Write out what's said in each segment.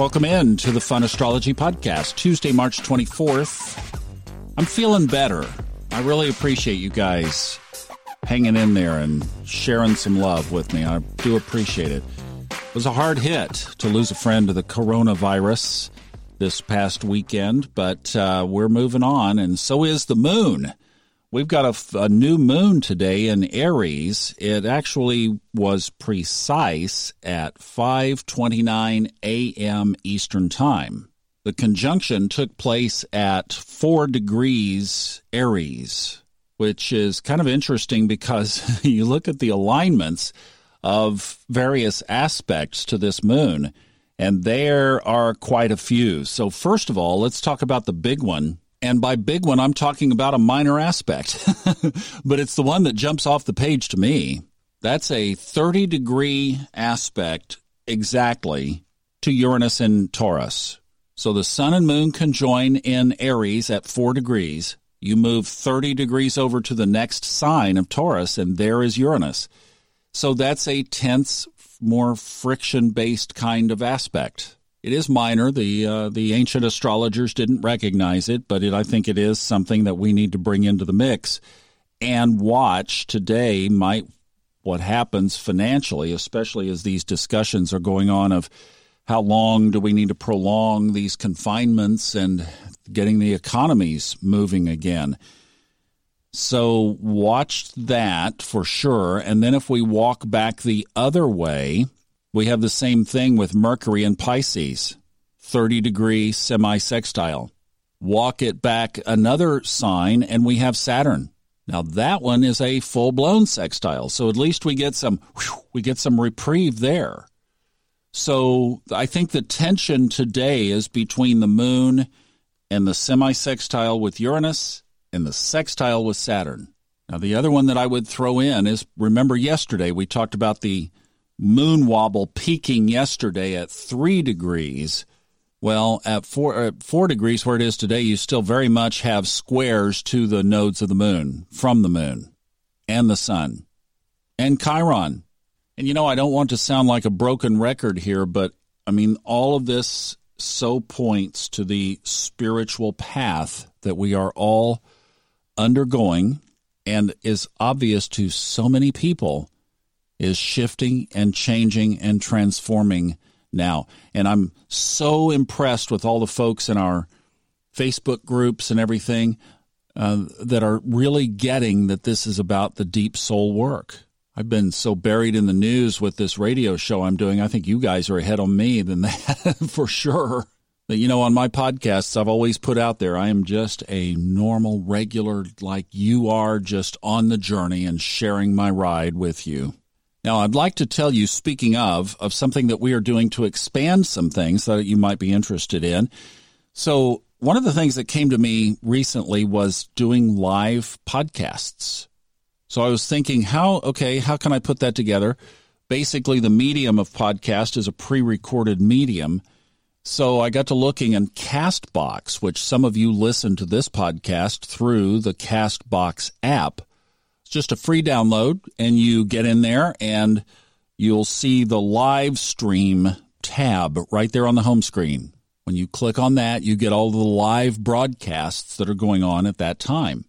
Welcome in to the Fun Astrology Podcast, Tuesday, March 24th. I'm feeling better. I really appreciate you guys hanging in there and sharing some love with me. I do appreciate it. It was a hard hit to lose a friend to the coronavirus this past weekend, but uh, we're moving on, and so is the moon. We've got a, a, new moon today in Aries. It actually was precise at 5:29 a.m. Eastern Time. The conjunction took place at 4 degrees Aries, which is kind of interesting because you look at the alignments of various aspects to this moon, and there are quite a few. So, first of all, let's talk about the big one and by big one, I'm talking about a minor aspect, but it's the one that jumps off the page to me. That's a 30 degree aspect exactly to Uranus and Taurus. So the sun and moon conjoin in Aries at four degrees. You move 30 degrees over to the next sign of Taurus, and there is Uranus. So that's a tense, more friction based kind of aspect. It is minor. The uh, the ancient astrologers didn't recognize it, but it, I think it is something that we need to bring into the mix and watch today. Might what happens financially, especially as these discussions are going on of how long do we need to prolong these confinements and getting the economies moving again. So watch that for sure. And then if we walk back the other way, we have the same thing with Mercury and Pisces, 30 degree semi sextile. Walk it back another sign, and we have Saturn. Now that one is a full blown sextile, so at least we get some we get some reprieve there. So I think the tension today is between the moon and the semi sextile with Uranus and the sextile with Saturn. Now the other one that I would throw in is remember yesterday we talked about the moon wobble peaking yesterday at three degrees. Well, at four, at four degrees where it is today, you still very much have squares to the nodes of the moon from the moon and the sun and Chiron. And you know, I don't want to sound like a broken record here, but I mean, all of this so points to the spiritual path that we are all undergoing and is obvious to so many people is shifting and changing and transforming now. And I'm so impressed with all the folks in our Facebook groups and everything uh, that are really getting that this is about the deep soul work. I've been so buried in the news with this radio show I'm doing. I think you guys are ahead on me than that for sure. But you know, on my podcasts, I've always put out there I am just a normal, regular, like you are, just on the journey and sharing my ride with you. Now, I'd like to tell you, speaking of, of something that we are doing to expand some things that you might be interested in. So, one of the things that came to me recently was doing live podcasts. So, I was thinking, how, okay, how can I put that together? Basically, the medium of podcast is a pre recorded medium. So, I got to looking in Castbox, which some of you listen to this podcast through the Castbox app just a free download, and you get in there and you'll see the live stream tab right there on the home screen. When you click on that, you get all the live broadcasts that are going on at that time.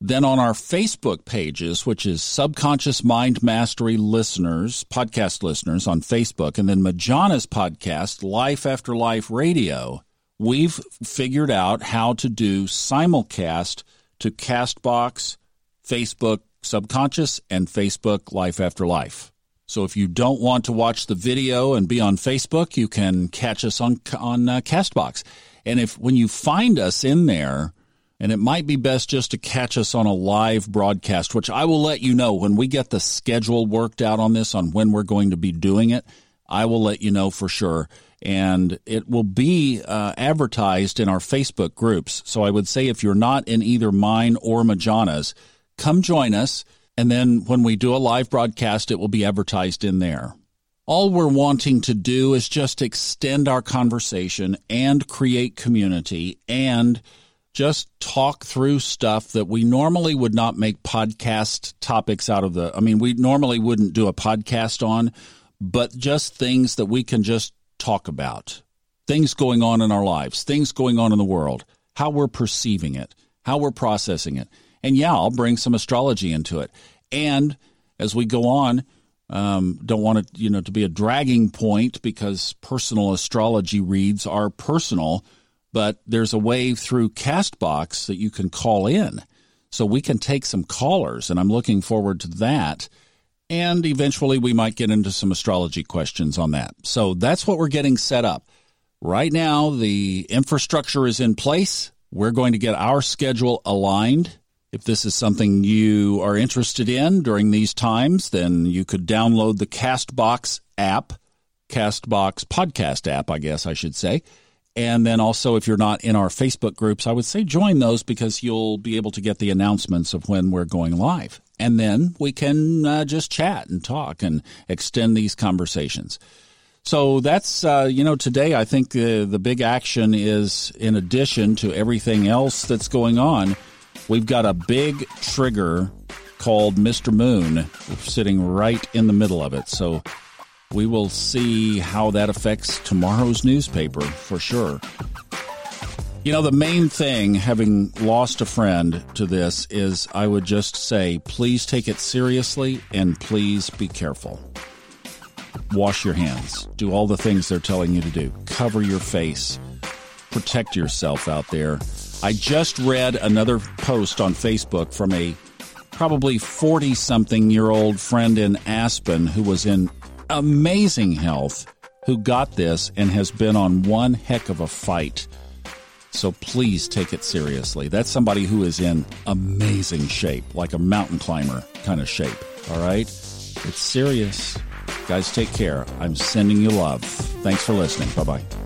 Then on our Facebook pages, which is Subconscious Mind Mastery listeners, podcast listeners on Facebook, and then Majana's podcast, Life After Life Radio, we've figured out how to do simulcast to Castbox, Facebook Subconscious, and Facebook Life After Life. So if you don't want to watch the video and be on Facebook, you can catch us on on uh, Castbox. And if when you find us in there, and it might be best just to catch us on a live broadcast, which I will let you know when we get the schedule worked out on this on when we're going to be doing it. I will let you know for sure. And it will be uh, advertised in our Facebook groups. So I would say if you're not in either mine or Majana's, Come join us. And then when we do a live broadcast, it will be advertised in there. All we're wanting to do is just extend our conversation and create community and just talk through stuff that we normally would not make podcast topics out of the I mean we normally wouldn't do a podcast on but just things that we can just talk about things going on in our lives, things going on in the world, how we're perceiving it, how we're processing it. And yeah, I'll bring some astrology into it. And as we go on, um, don't want it, you know, to be a dragging point because personal astrology reads are personal, but there's a way through Castbox that you can call in. So we can take some callers, and I'm looking forward to that. And eventually we might get into some astrology questions on that. So that's what we're getting set up. Right now, the infrastructure is in place. We're going to get our schedule aligned if this is something you are interested in during these times, then you could download the Castbox app, Castbox podcast app, I guess I should say. And then also, if you're not in our Facebook groups, I would say join those because you'll be able to get the announcements of when we're going live. And then we can uh, just chat and talk and extend these conversations. So that's, uh, you know, today I think uh, the big action is in addition to everything else that's going on We've got a big trigger called Mr. Moon sitting right in the middle of it. So we will see how that affects tomorrow's newspaper for sure. You know, the main thing, having lost a friend to this, is I would just say please take it seriously and please be careful. Wash your hands. Do all the things they're telling you to do. Cover your face. Protect yourself out there. I just read another post on Facebook from a probably 40 something year old friend in Aspen who was in amazing health who got this and has been on one heck of a fight. So please take it seriously. That's somebody who is in amazing shape, like a mountain climber kind of shape. All right? It's serious. Guys, take care. I'm sending you love. Thanks for listening. Bye bye.